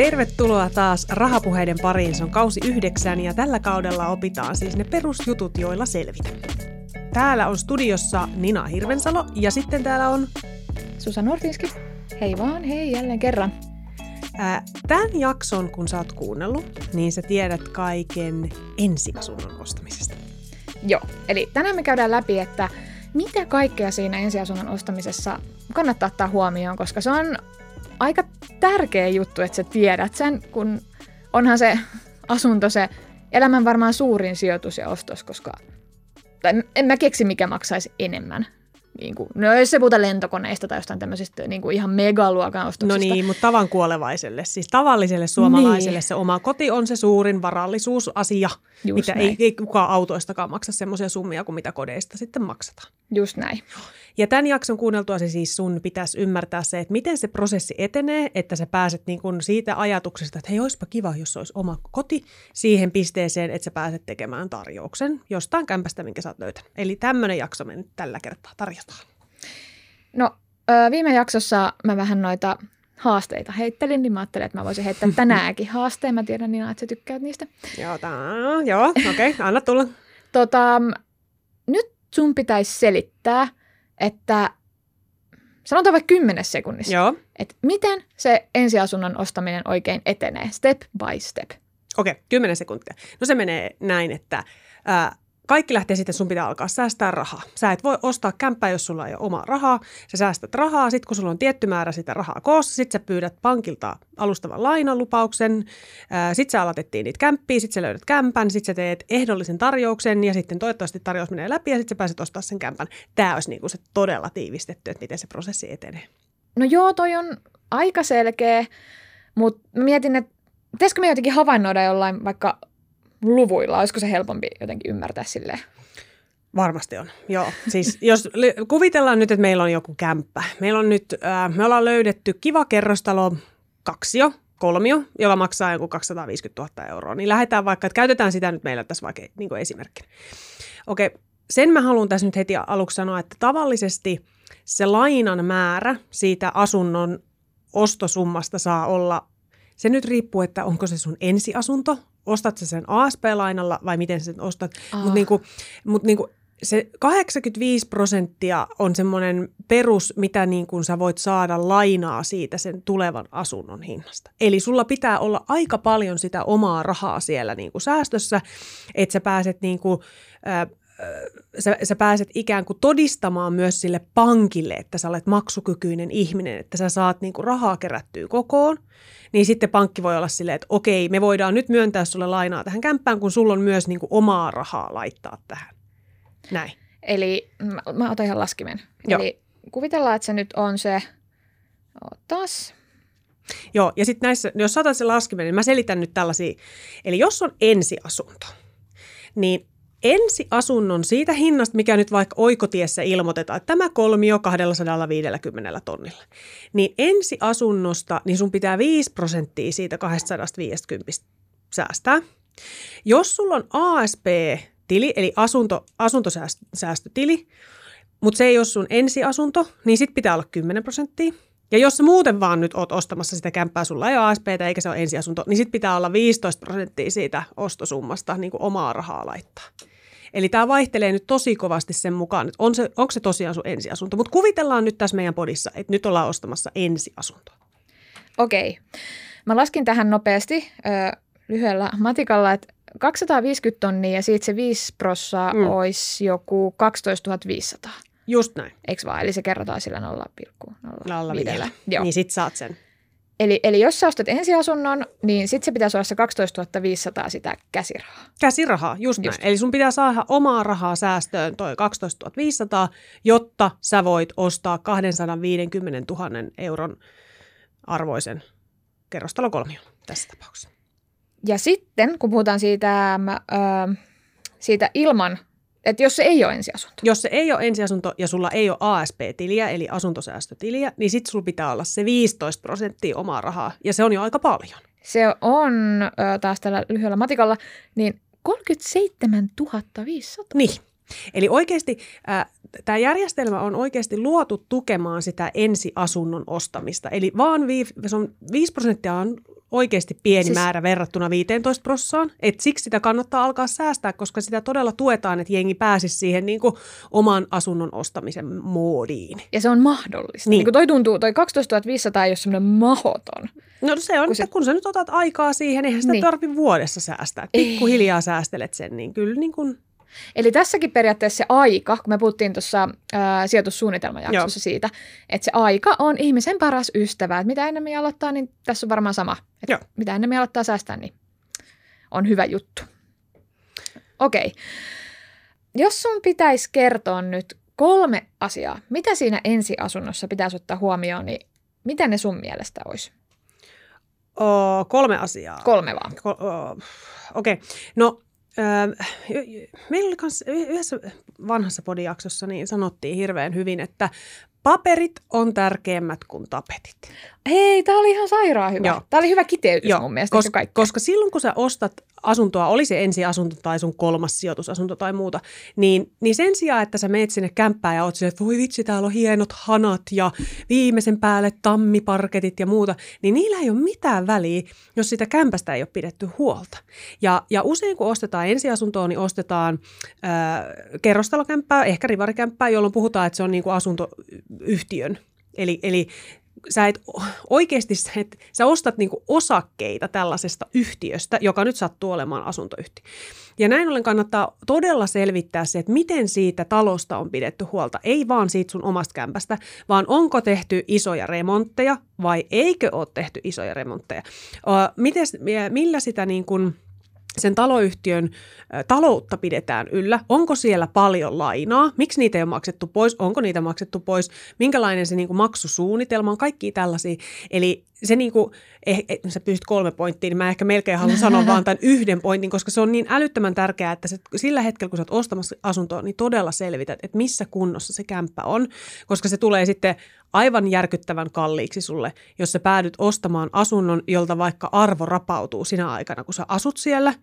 Tervetuloa taas Rahapuheiden pariin. Se on kausi yhdeksän ja tällä kaudella opitaan siis ne perusjutut, joilla selvitä. Täällä on studiossa Nina Hirvensalo ja sitten täällä on... Susa Nortinski. Hei vaan, hei jälleen kerran. Tämän jakson, kun sä oot kuunnellut, niin sä tiedät kaiken ensiasunnon ostamisesta. Joo, eli tänään me käydään läpi, että mitä kaikkea siinä ensiasunnon ostamisessa kannattaa ottaa huomioon, koska se on aika tärkeä juttu, että sä tiedät sen, kun onhan se asunto se elämän varmaan suurin sijoitus ja ostos, koska tai en mä keksi, mikä maksaisi enemmän niin kuin, no jos se puhuta lentokoneista tai jostain tämmöisistä niin kuin ihan megaluokan ostoksista. No niin, mutta tavan kuolevaiselle, siis tavalliselle suomalaiselle niin. se oma koti on se suurin varallisuusasia, Just mitä ei, ei kukaan autoistakaan maksa semmoisia summia kuin mitä kodeista sitten maksataan. Just näin. Ja tämän jakson kuunneltua se siis sun pitäisi ymmärtää se, että miten se prosessi etenee, että sä pääset niin kuin siitä ajatuksesta, että hei, olisipa kiva, jos olisi oma koti, siihen pisteeseen, että sä pääset tekemään tarjouksen jostain kämpästä, minkä sä oot löytänyt. Eli tämmöinen jakso me nyt tällä kertaa tarjotaan. No, viime jaksossa mä vähän noita haasteita heittelin, niin mä ajattelin, että mä voisin heittää tänäänkin haasteen. Mä tiedän, Nina, että sä tykkäät niistä. Joo, tää, joo okei, okay, anna tulla. Tota, nyt sun pitäisi selittää, että sanotaan vaikka kymmenes sekunnissa, Joo. että miten se ensiasunnon ostaminen oikein etenee, step by step. Okei, okay, kymmenen sekuntia. No se menee näin, että ää, kaikki lähtee sitten, sun pitää alkaa säästää rahaa. Sä et voi ostaa kämppää, jos sulla ei ole omaa rahaa. Sä säästät rahaa, sitten kun sulla on tietty määrä sitä rahaa koossa, sitten sä pyydät pankilta alustavan lainalupauksen, sitten sä alatettiin niitä kämppiä, sitten sä löydät kämpän, sitten sä teet ehdollisen tarjouksen ja sitten toivottavasti tarjous menee läpi ja sitten sä pääset ostaa sen kämpän. Tämä olisi niin kuin se todella tiivistetty, että miten se prosessi etenee. No joo, toi on aika selkeä, mutta mietin, että pitäisikö me jotenkin havainnoida jollain vaikka luvuilla? Olisiko se helpompi jotenkin ymmärtää sille? Varmasti on, joo. Siis jos kuvitellaan nyt, että meillä on joku kämppä. Meillä on nyt, äh, me ollaan löydetty kiva kerrostalo, kaksio, kolmio, joka maksaa joku 250 000 euroa. Niin lähdetään vaikka, että käytetään sitä nyt meillä tässä vaikka niin esimerkkinä. Okei, sen mä haluan tässä nyt heti aluksi sanoa, että tavallisesti se lainan määrä siitä asunnon ostosummasta saa olla, se nyt riippuu, että onko se sun ensiasunto ostat sä sen ASP-lainalla vai miten sen ostat. Oh. Mutta niinku, mut niinku, se 85 prosenttia on semmoinen perus, mitä niin kuin sä voit saada lainaa siitä sen tulevan asunnon hinnasta. Eli sulla pitää olla aika paljon sitä omaa rahaa siellä niin kuin säästössä, että sä pääset niin kuin, äh, sä, sä pääset ikään kuin todistamaan myös sille pankille, että sä olet maksukykyinen ihminen, että sä saat niin kuin rahaa kerättyä kokoon – niin sitten pankki voi olla silleen, että okei, me voidaan nyt myöntää sulle lainaa tähän kämppään, kun sulla on myös niin kuin omaa rahaa laittaa tähän. Näin. Eli mä, mä otan ihan laskimen. Joo. Eli kuvitellaan, että se nyt on se, otas. Joo, ja sitten näissä, jos saatat se laskimen, niin mä selitän nyt tällaisia. Eli jos on ensiasunto, niin ensiasunnon siitä hinnasta, mikä nyt vaikka oikotiessä ilmoitetaan, että tämä kolmio 250 tonnilla, niin ensiasunnosta niin sun pitää 5 prosenttia siitä 250 säästää. Jos sulla on ASP-tili, eli asunto, asuntosäästötili, mutta se ei ole sun ensiasunto, niin sit pitää olla 10 prosenttia. Ja jos sä muuten vaan nyt oot ostamassa sitä kämppää, sulla ei ole ASP eikä se ole ensiasunto, niin sit pitää olla 15 prosenttia siitä ostosummasta niin kuin omaa rahaa laittaa. Eli tämä vaihtelee nyt tosi kovasti sen mukaan, että on se, onko se tosiaan sun ensiasunto. Mutta kuvitellaan nyt tässä meidän podissa, että nyt ollaan ostamassa ensiasuntoa. Okei. Mä laskin tähän nopeasti ö, lyhyellä matikalla, että 250 tonnia ja siitä se 5 prossaa mm. olisi joku 12 500. Just näin. Eikö vaan? Eli se kerrotaan sillä 0,05. Joo. Niin sit saat sen. Eli, eli jos sä ostat ensiasunnon, niin sitten se pitäisi olla se 12 500 sitä käsirahaa. Käsirahaa, just, just. näin. Eli sun pitää saada omaa rahaa säästöön toi 12 500, jotta sä voit ostaa 250 000 euron arvoisen kerrostalokolmion tässä tapauksessa. Ja sitten, kun puhutaan siitä, äh, siitä ilman että jos se ei ole ensiasunto. Jos se ei ole ensiasunto ja sulla ei ole ASP-tiliä, eli asuntosäästötiliä, niin sitten sulla pitää olla se 15 prosenttia omaa rahaa, ja se on jo aika paljon. Se on taas tällä lyhyellä matikalla, niin 37 500. Niin. Eli oikeasti äh, tämä järjestelmä on oikeasti luotu tukemaan sitä ensiasunnon ostamista. Eli vaan vi, se on 5 prosenttia on oikeasti pieni Siis- määrä verrattuna 15 prossaan. Et siksi sitä kannattaa alkaa säästää, koska sitä todella tuetaan, että jengi pääsisi siihen niin kuin oman asunnon ostamisen moodiin. Ja se on mahdollista. Niin. Niin. toi tuntuu, toi 12 500 ei ole semmoinen mahoton. No se on, Kun se- kun sä nyt otat aikaa siihen, eihän sitä Niin. niin. tarvi vuodessa säästää. Pikkuhiljaa säästelet sen, niin kyllä niin kuin, Eli tässäkin periaatteessa se aika, kun me puhuttiin tuossa sijoitussuunnitelmajaksossa Joo. siitä, että se aika on ihmisen paras ystävä. Et mitä enemmän aloittaa, niin tässä on varmaan sama. Et Joo. mitä enemmän aloittaa säästää, niin on hyvä juttu. Okei. Jos sun pitäisi kertoa nyt kolme asiaa, mitä siinä ensiasunnossa pitäisi ottaa huomioon, niin mitä ne sun mielestä olisi? o, kolme asiaa. Kolme vaan. Ko- Okei, okay. no ö, y- y- meillä oli kans yhdessä vanhassa podijaksossa niin sanottiin hirveän hyvin, että paperit on tärkeämmät kuin tapetit. Hei, tää oli ihan sairaan hyvä. Joo. Tää oli hyvä kiteytys mun mielestä. kos, koska silloin kun sä ostat asuntoa, oli se ensiasunto tai sun kolmas sijoitusasunto tai muuta, niin, niin sen sijaan, että sä meet sinne kämppään ja oot silleen, että voi vitsi, täällä on hienot hanat ja viimeisen päälle tammiparketit ja muuta, niin niillä ei ole mitään väliä, jos sitä kämpästä ei ole pidetty huolta. Ja, ja usein kun ostetaan ensiasuntoa, niin ostetaan äh, kerrostalokämppää, ehkä rivarikämppää, jolloin puhutaan, että se on niin kuin asuntoyhtiön. Eli, eli sä et oikeasti, sä, et, sä ostat niinku osakkeita tällaisesta yhtiöstä, joka nyt sattuu olemaan asuntoyhtiö. Ja näin ollen kannattaa todella selvittää se, että miten siitä talosta on pidetty huolta. Ei vaan siitä sun omasta kämpästä, vaan onko tehty isoja remontteja vai eikö ole tehty isoja remontteja. Ö, Miten, millä sitä niin kuin sen taloyhtiön taloutta pidetään yllä. Onko siellä paljon lainaa? Miksi niitä ei ole maksettu pois? Onko niitä maksettu pois? Minkälainen se niin kuin maksusuunnitelma on? Kaikki tällaisia. Eli se niin kuin, eh, eh, sä pyysit kolme pointtia, niin mä ehkä melkein haluan sanoa vaan tämän yhden pointin, koska se on niin älyttömän tärkeää, että sä, sillä hetkellä, kun sä oot ostamassa asuntoa, niin todella selvität, että missä kunnossa se kämppä on, koska se tulee sitten aivan järkyttävän kalliiksi sulle, jos sä päädyt ostamaan asunnon, jolta vaikka arvo rapautuu sinä aikana, kun sä asut siellä,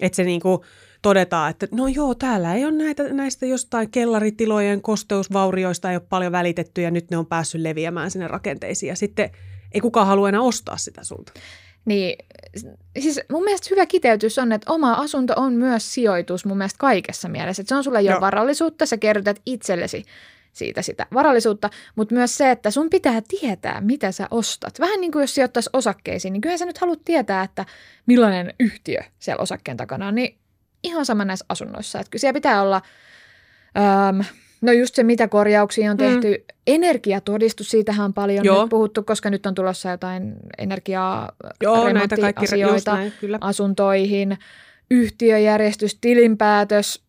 että se niinku todetaan, että no joo, täällä ei ole näitä, näistä jostain kellaritilojen kosteusvaurioista ei ole paljon välitetty ja nyt ne on päässyt leviämään sinne rakenteisiin. Ja sitten ei kukaan halua enää ostaa sitä sulta. Niin, siis mun mielestä hyvä kiteytys on, että oma asunto on myös sijoitus mun mielestä kaikessa mielessä. Että se on sulle jo Joo. varallisuutta, sä kerrytät itsellesi siitä sitä varallisuutta, mutta myös se, että sun pitää tietää, mitä sä ostat. Vähän niin kuin jos sijoittaisi osakkeisiin, niin kyllähän sä nyt haluat tietää, että millainen yhtiö siellä osakkeen takana on. Niin ihan sama näissä asunnoissa. Että kyllä siellä pitää olla, äm, no just se, mitä korjauksia on Mm. tehty. Mm. Energiatodistus, siitähän on paljon Joo. nyt puhuttu, koska nyt on tulossa jotain energiaa Joo, näitä kaikki just asioita näin, kyllä. asuntoihin, yhtiöjärjestys, tilinpäätös,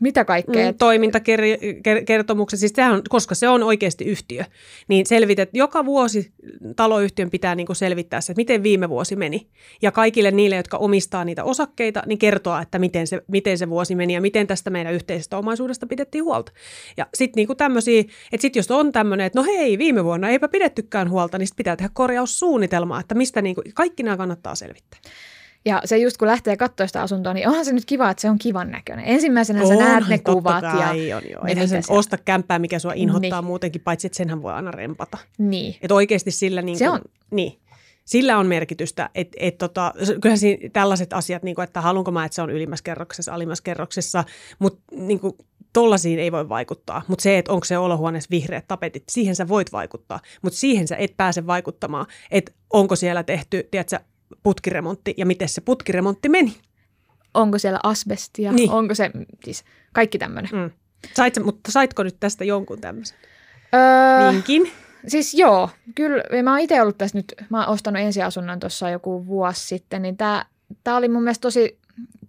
mitä kaikkea. Mm, toimintakertomukset, siis on, koska se on oikeasti yhtiö, niin selvitet, joka vuosi taloyhtiön pitää niin kuin selvittää se, että miten viime vuosi meni. Ja kaikille niille, jotka omistaa niitä osakkeita, niin kertoa, että miten se, miten se vuosi meni ja miten tästä meidän yhteisestä omaisuudesta pidettiin huolta. Ja sitten niin tämmöisiä, että sitten jos on tämmöinen, että no hei, viime vuonna eipä pidettykään huolta, niin sit pitää tehdä korjaussuunnitelma, että mistä niin kuin, kaikki nämä kannattaa selvittää. Ja se just kun lähtee katsoa sitä asuntoa, niin onhan se nyt kiva, että se on kivan näköinen. Ensimmäisenä sä näet ne kuvat. Kai ja on, joo. Eihän sen osta kämppää, mikä sua inhottaa Niin. muutenkin, paitsi että senhän voi aina rempata. Niin. Että oikeasti sillä, niin Se kuin, on. Niin, sillä on merkitystä. Et, et tota, kyllähän siinä tällaiset asiat, niin kuin, että haluanko mä, että se on ylimmässä kerroksessa, alimmässä kerroksessa, mutta niin kuin, tollasiin ei voi vaikuttaa. Mutta se, että onko se olohuoneessa vihreät tapetit, siihen sä voit vaikuttaa. Mutta siihen sä et pääse vaikuttamaan, että onko siellä tehty, tiedätkö, putkiremontti ja miten se putkiremontti meni. Onko siellä asbestia? Niin. Onko se, siis kaikki tämmöinen. Mm. Sait, mutta saitko nyt tästä jonkun tämmöisen Öö, vinkin? Siis joo, kyllä mä oon itse ollut tässä nyt, mä oon ostanut ensiasunnon tuossa joku vuosi sitten, niin tää, tää oli mun mielestä tosi,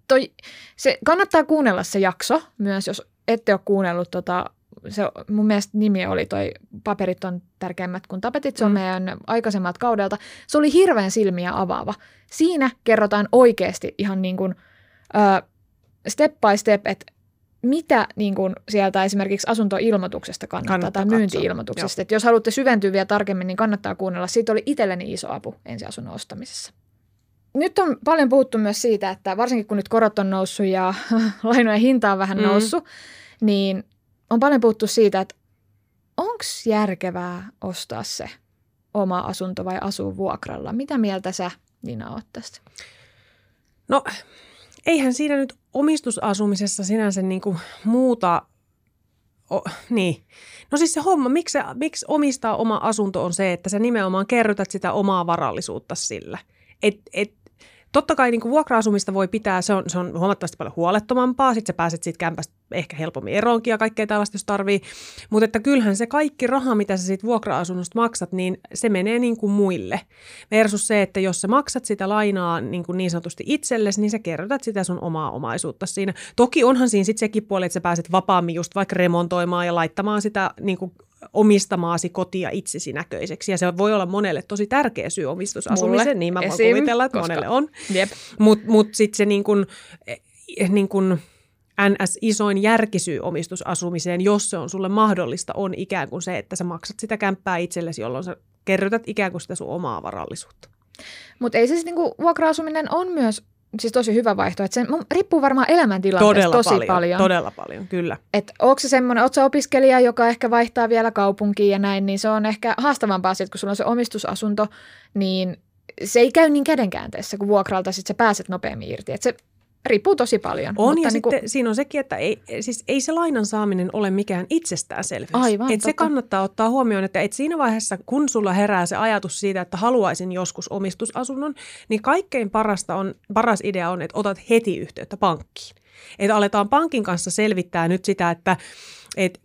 toi, se, kannattaa kuunnella se jakso myös, jos ette ole kuunnellut tota, se, mun mielestä nimi oli toi Paperit on tärkeimmät kuin tapetit, se on Mm. meidän aikaisemmalta kaudelta. Se oli hirveän silmiä avaava. Siinä kerrotaan oikeasti ihan niin kuin, ö, step by step, että mitä niin kuin sieltä esimerkiksi asuntoilmoituksesta kannattaa, Kannattaa tai myyntiilmoituksesta. Et jos haluatte syventyä vielä tarkemmin, niin kannattaa kuunnella. Siitä oli itselleni iso apu ensiasunnon ostamisessa. Nyt on paljon puhuttu myös siitä, että varsinkin kun nyt korot on noussut ja lainojen hinta on vähän Mm. noussut, niin on paljon puhuttu siitä, että onko järkevää ostaa se oma asunto vai asua vuokralla? Mitä mieltä sä Niina oot tästä? No eihän siinä nyt omistusasumisessa sinänsä niin kuin muuta, o, niin. No siis se homma, miksi, miksi omistaa oma asunto on se, että sä nimenomaan kerrytät sitä omaa varallisuutta sillä. Et, et Totta kai niin vuokra-asumista voi pitää, se on, se on huomattavasti paljon huolettomampaa, sitten sä pääset siitä kämpästä ehkä helpommin eroonkin ja kaikkea tällaista, jos tarvii. Mutta että kyllähän se kaikki raha, mitä sä siitä vuokra-asunnosta maksat, niin se menee niin kuin muille. Versus se, että jos sä maksat sitä lainaa niin, kuin niin sanotusti itsellesi, niin sä kerrotat sitä sun omaa omaisuutta siinä. Toki onhan siinä sitten sekin puoli, että sä pääset vapaammin just vaikka remontoimaan ja laittamaan sitä niin kuin omistamaasi kotia itsesi näköiseksi. Ja se voi olla monelle tosi tärkeä syy omistusasumiseen, niin mä voin kuvitella, että koska... monelle on. Mutta mut sitten se niin kun, eh, niin kun NS isoin järkisyy omistusasumiseen, jos se on sulle mahdollista, on ikään kuin se, että sä maksat sitä kämppää itsellesi, jolloin sä kerrytät ikään kuin sitä sun omaa varallisuutta. Mutta ei se siis niinku, vuokra-asuminen on myös siis tosi hyvä vaihtoehto. Se riippuu varmaan elämäntilanteesta todella tosi paljon, paljon. Todella paljon, kyllä. Et onko se semmoinen, ootko opiskelija, joka ehkä vaihtaa vielä kaupunkiin ja näin, niin se on ehkä haastavampaa sit, kun sulla on se omistusasunto, niin se ei käy niin kädenkäänteessä, kun vuokralta sit sä pääset nopeammin irti. Et se riippuu tosi paljon. On mutta ja niin sitten siinä on sekin, että ei, siis ei se lainan saaminen ole mikään itsestäänselvyys. Aivan, et se kannattaa ottaa huomioon, että et siinä vaiheessa, kun sulla herää se ajatus siitä, että haluaisin joskus omistusasunnon, niin kaikkein parasta on, paras idea on, että otat heti yhteyttä pankkiin. Että aletaan pankin kanssa selvittää nyt sitä, että että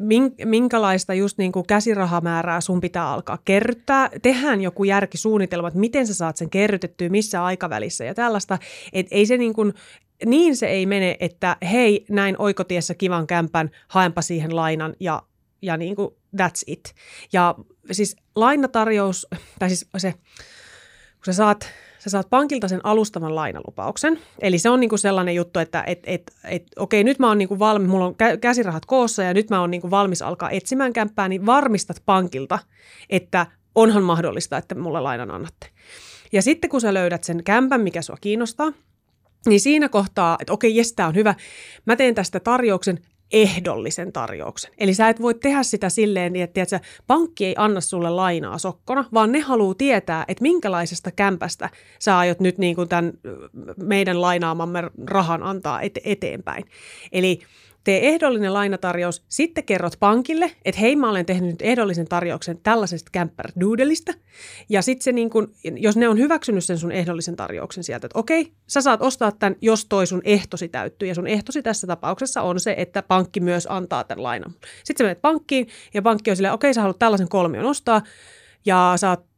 minkälaista just niin kuin käsirahamäärää sun pitää alkaa kerryttää. Tehdään joku järkisuunnitelma, että miten sä saat sen kerrytettyä, missä aikavälissä ja tällaista. Että ei se niin kuin, niin se ei mene, että hei, näin oikotiessä kivan kämpän, haenpa siihen lainan ja, ja niin kuin that's it. Ja siis lainatarjous, tai siis se, kun sä saat, sä saat pankilta sen alustavan lainalupauksen. Eli se on niinku sellainen juttu, että et, et, et, okei, nyt mä oon niinku valmis, mulla on käsirahat koossa ja nyt mä oon niinku valmis alkaa etsimään kämppää, niin varmistat pankilta, että onhan mahdollista, että mulle lainan annatte. Ja sitten kun sä löydät sen kämpän, mikä sua kiinnostaa, niin siinä kohtaa, että okei, jes, tämä on hyvä. Mä teen tästä tarjouksen ehdollisen tarjouksen. Eli sä et voi tehdä sitä silleen, niin, että tiedätkö, pankki ei anna sulle lainaa sokkona, vaan ne haluaa tietää, että minkälaisesta kämpästä sä aiot nyt niin kuin tämän meidän lainaamamme rahan antaa eteenpäin. Eli tee ehdollinen lainatarjous, sitten kerrot pankille, että hei mä olen tehnyt nyt ehdollisen tarjouksen tällaisesta kämppärdoodelista. Ja sitten se niin kun, jos ne on hyväksynyt sen sun ehdollisen tarjouksen sieltä, että okei, sä saat ostaa tämän, jos toi sun ehtosi täyttyy. Ja sun ehtosi tässä tapauksessa on se, että pankki myös antaa tämän lainan. Sitten sä menet pankkiin ja pankki on silleen, okei sä haluat tällaisen kolmion ostaa ja saat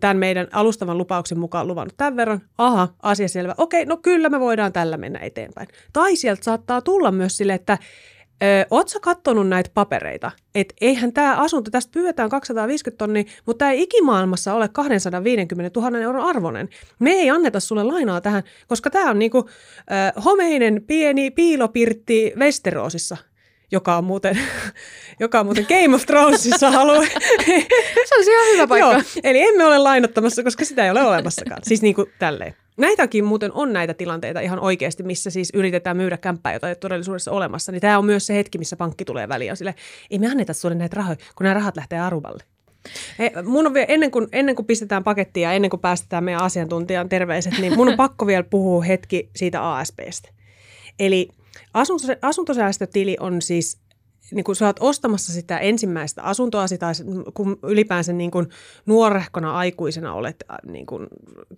tämän meidän alustavan lupauksen mukaan luvannut tämän verran. Aha, asia selvä. Okei, no kyllä me voidaan tällä mennä eteenpäin. Tai sieltä saattaa tulla myös sille, että Ö, oot sä kattonut näitä papereita? Että eihän tämä asunto, tästä pyydetään 250 tonnia, mutta tämä ei ikimaailmassa ole 250 000 euron arvoinen. Me ei anneta sulle lainaa tähän, koska tämä on niinku ö, homeinen pieni piilopirtti Westerosissa joka on muuten, joka on muuten Game of Thronesissa alue. Se olisi ihan hyvä paikka. Joo, eli emme ole lainottamassa, koska sitä ei ole olemassakaan. Siis niin kuin tälleen. Näitäkin muuten on näitä tilanteita ihan oikeasti, missä siis yritetään myydä kämppää, jota ei ole todellisuudessa olemassa. Niin tämä on myös se hetki, missä pankki tulee väliin. Sille, ei me anneta sulle näitä rahoja, kun nämä rahat lähtee Aruballe. Hei, mun on vielä, ennen, kuin, ennen kuin pistetään pakettia ja ennen kuin päästetään meidän asiantuntijan terveiset, niin mun on pakko vielä puhua hetki siitä ASPstä. Eli asuntosäästötili on siis niin kun sä oot ostamassa sitä ensimmäistä asuntoa, tai kun ylipäänsä niin kun nuorehkona aikuisena olet äh, niin kun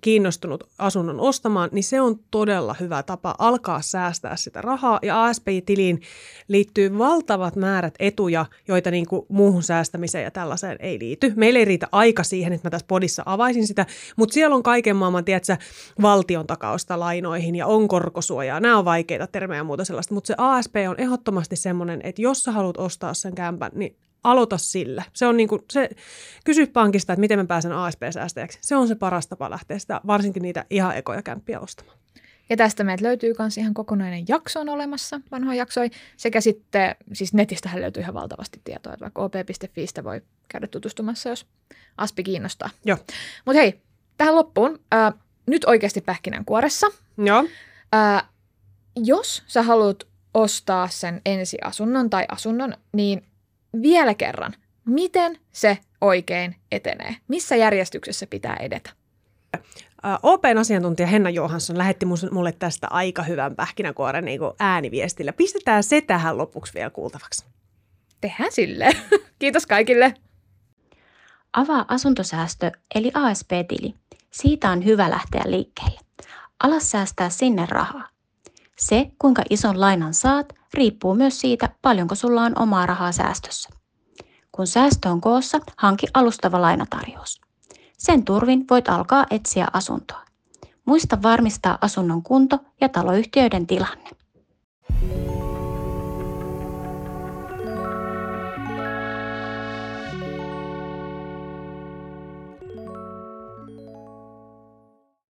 kiinnostunut asunnon ostamaan, niin se on todella hyvä tapa alkaa säästää sitä rahaa. Ja ASP-tiliin liittyy valtavat määrät etuja, joita niin muuhun säästämiseen ja tällaiseen ei liity. Meillä ei riitä aika siihen, että mä tässä podissa avaisin sitä, mutta siellä on kaiken maailman, tiedätkö, valtion takausta lainoihin ja on korkosuojaa. Nämä on vaikeita termejä ja muuta sellaista, mutta se ASP on ehdottomasti semmoinen, että jos sä haluat ostaa sen kämpän, niin aloita sillä. Se on niin kuin, se, kysy pankista, että miten mä pääsen ASP-säästäjäksi. Se on se paras tapa lähteä sitä, varsinkin niitä ihan ekoja kämppiä ostamaan. Ja tästä meiltä löytyy myös ihan kokonainen jakso on olemassa, vanhoja jaksoi. Sekä sitten, siis netistähän löytyy ihan valtavasti tietoa, että vaikka op.fiistä voi käydä tutustumassa, jos aspi kiinnostaa. Joo. Mutta hei, tähän loppuun. Ää, nyt oikeasti pähkinänkuoressa. Joo. Ää, jos sä haluat ostaa sen ensiasunnon tai asunnon, niin vielä kerran, miten se oikein etenee? Missä järjestyksessä pitää edetä? Open asiantuntija Henna Johansson lähetti mulle tästä aika hyvän pähkinäkuoren niin ääniviestillä. Pistetään se tähän lopuksi vielä kuultavaksi. Tehdään sille. Kiitos kaikille. Avaa asuntosäästö eli ASP-tili. Siitä on hyvä lähteä liikkeelle. Ala säästää sinne rahaa. Se, kuinka ison lainan saat, riippuu myös siitä, paljonko sulla on omaa rahaa säästössä. Kun säästö on koossa, hanki alustava lainatarjous. Sen turvin voit alkaa etsiä asuntoa. Muista varmistaa asunnon kunto ja taloyhtiöiden tilanne.